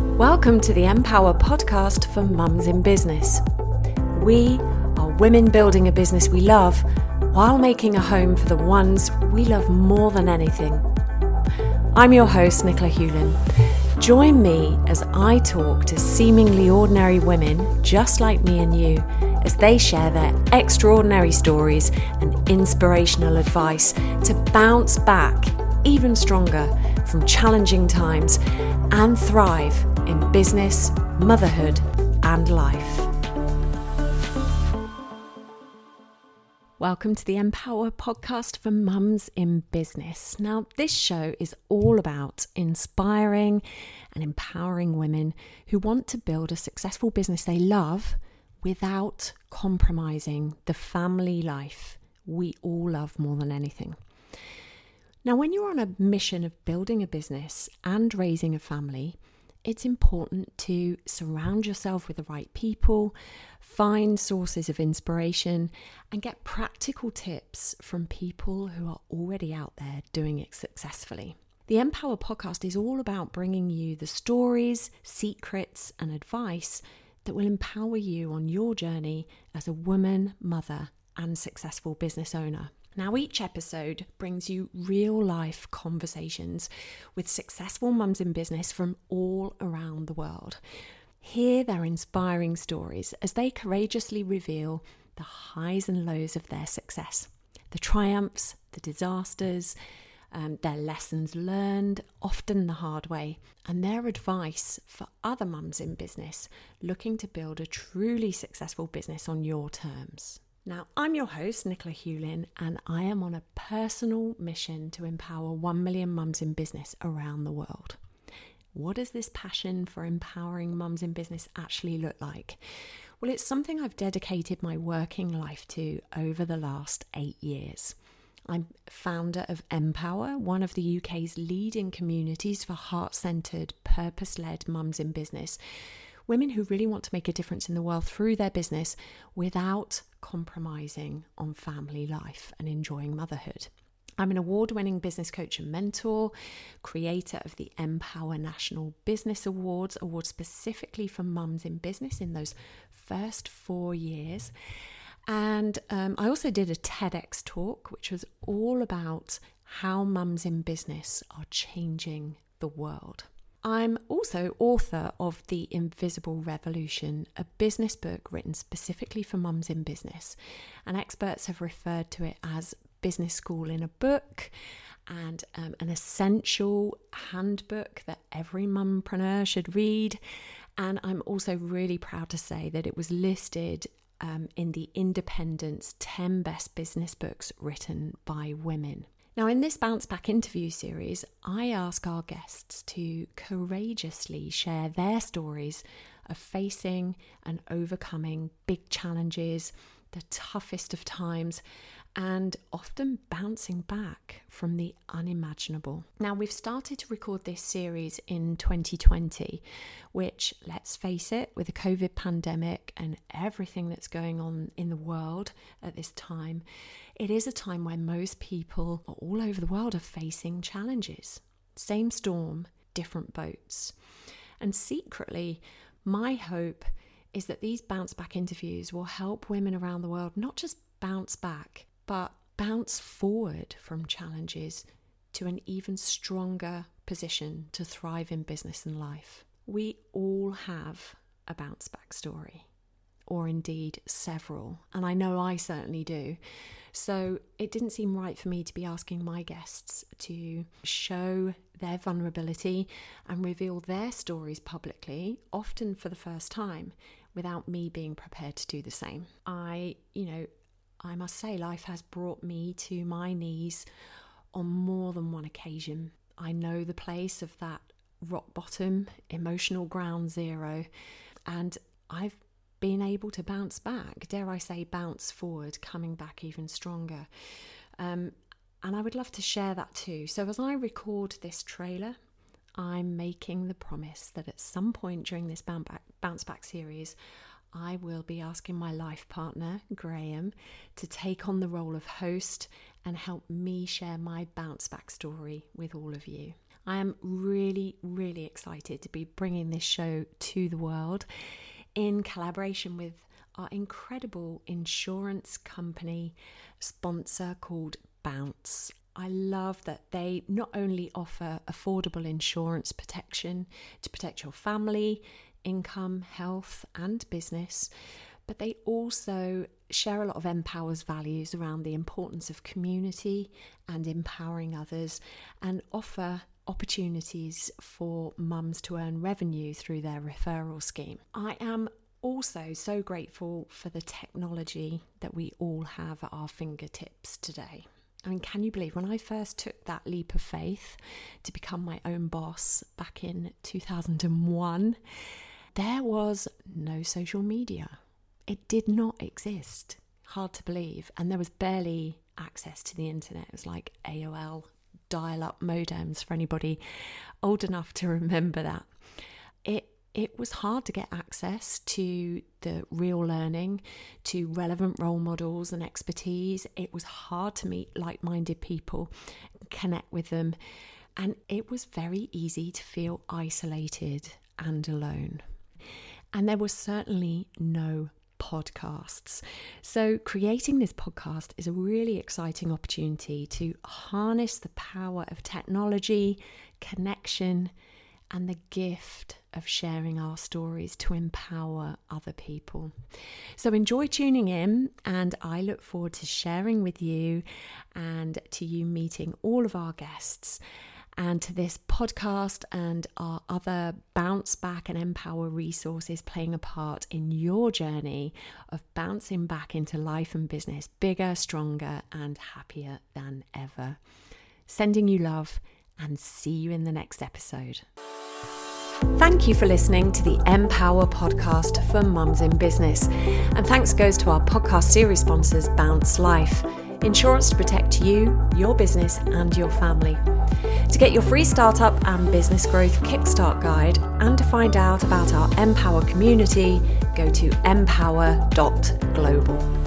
Welcome to the Empower podcast for mums in business. We are women building a business we love while making a home for the ones we love more than anything. I'm your host, Nicola Huelin. Join me as I talk to seemingly ordinary women just like me and you as they share their extraordinary stories and inspirational advice to bounce back even stronger from challenging times and thrive in business, motherhood, and life. Welcome to the Empower podcast for mums in business. Now, this show is all about inspiring and empowering women who want to build a successful business they love without compromising the family life we all love more than anything. Now, when you're on a mission of building a business and raising a family, it's important to surround yourself with the right people, find sources of inspiration, and get practical tips from people who are already out there doing it successfully. The Empower podcast is all about bringing you the stories, secrets, and advice that will empower you on your journey as a woman, mother, and successful business owner. Now, each episode brings you real life conversations with successful mums in business from all around the world. Hear their inspiring stories as they courageously reveal the highs and lows of their success, the triumphs, the disasters, um, their lessons learned, often the hard way, and their advice for other mums in business looking to build a truly successful business on your terms. Now, I'm your host, Nicola Huelin, and I am on a personal mission to empower 1 million mums in business around the world. What does this passion for empowering mums in business actually look like? Well, it's something I've dedicated my working life to over the last eight years. I'm founder of Empower, one of the UK's leading communities for heart centered, purpose led mums in business. Women who really want to make a difference in the world through their business without compromising on family life and enjoying motherhood. I'm an award winning business coach and mentor, creator of the Empower National Business Awards, awards specifically for mums in business in those first four years. And um, I also did a TEDx talk, which was all about how mums in business are changing the world. I'm also author of The Invisible Revolution, a business book written specifically for mums in business. And experts have referred to it as business school in a book and um, an essential handbook that every mumpreneur should read. And I'm also really proud to say that it was listed um, in the Independent's 10 Best Business Books Written by Women. Now, in this Bounce Back interview series, I ask our guests to courageously share their stories of facing and overcoming big challenges, the toughest of times, and often bouncing back from the unimaginable. Now, we've started to record this series in 2020, which, let's face it, with the COVID pandemic and everything that's going on in the world at this time, it is a time when most people all over the world are facing challenges. Same storm, different boats. And secretly, my hope is that these bounce back interviews will help women around the world not just bounce back but bounce forward from challenges to an even stronger position to thrive in business and life. We all have a bounce back story, or indeed several, and I know I certainly do. So it didn't seem right for me to be asking my guests to show their vulnerability and reveal their stories publicly, often for the first time, without me being prepared to do the same. I, you know, I must say, life has brought me to my knees on more than one occasion. I know the place of that rock bottom, emotional ground zero, and I've been able to bounce back, dare I say, bounce forward, coming back even stronger. Um, and I would love to share that too. So, as I record this trailer, I'm making the promise that at some point during this bounce back, bounce back series, I will be asking my life partner, Graham, to take on the role of host and help me share my bounce back story with all of you. I am really, really excited to be bringing this show to the world in collaboration with our incredible insurance company sponsor called Bounce. I love that they not only offer affordable insurance protection to protect your family, income, health, and business, but they also share a lot of Empower's values around the importance of community and empowering others and offer opportunities for mums to earn revenue through their referral scheme. I am also so grateful for the technology that we all have at our fingertips today. I mean, can you believe when I first took that leap of faith to become my own boss back in 2001, there was no social media. It did not exist. Hard to believe. And there was barely access to the internet. It was like AOL dial up modems for anybody old enough to remember that. It it was hard to get access to the real learning, to relevant role models and expertise. It was hard to meet like minded people, connect with them, and it was very easy to feel isolated and alone. And there were certainly no podcasts. So, creating this podcast is a really exciting opportunity to harness the power of technology, connection, and the gift of sharing our stories to empower other people. So enjoy tuning in, and I look forward to sharing with you and to you meeting all of our guests and to this podcast and our other bounce back and empower resources playing a part in your journey of bouncing back into life and business bigger, stronger, and happier than ever. Sending you love and see you in the next episode. Thank you for listening to the Empower podcast for Mums in Business. And thanks goes to our podcast series sponsors, Bounce Life, insurance to protect you, your business, and your family. To get your free startup and business growth kickstart guide and to find out about our Empower community, go to empower.global.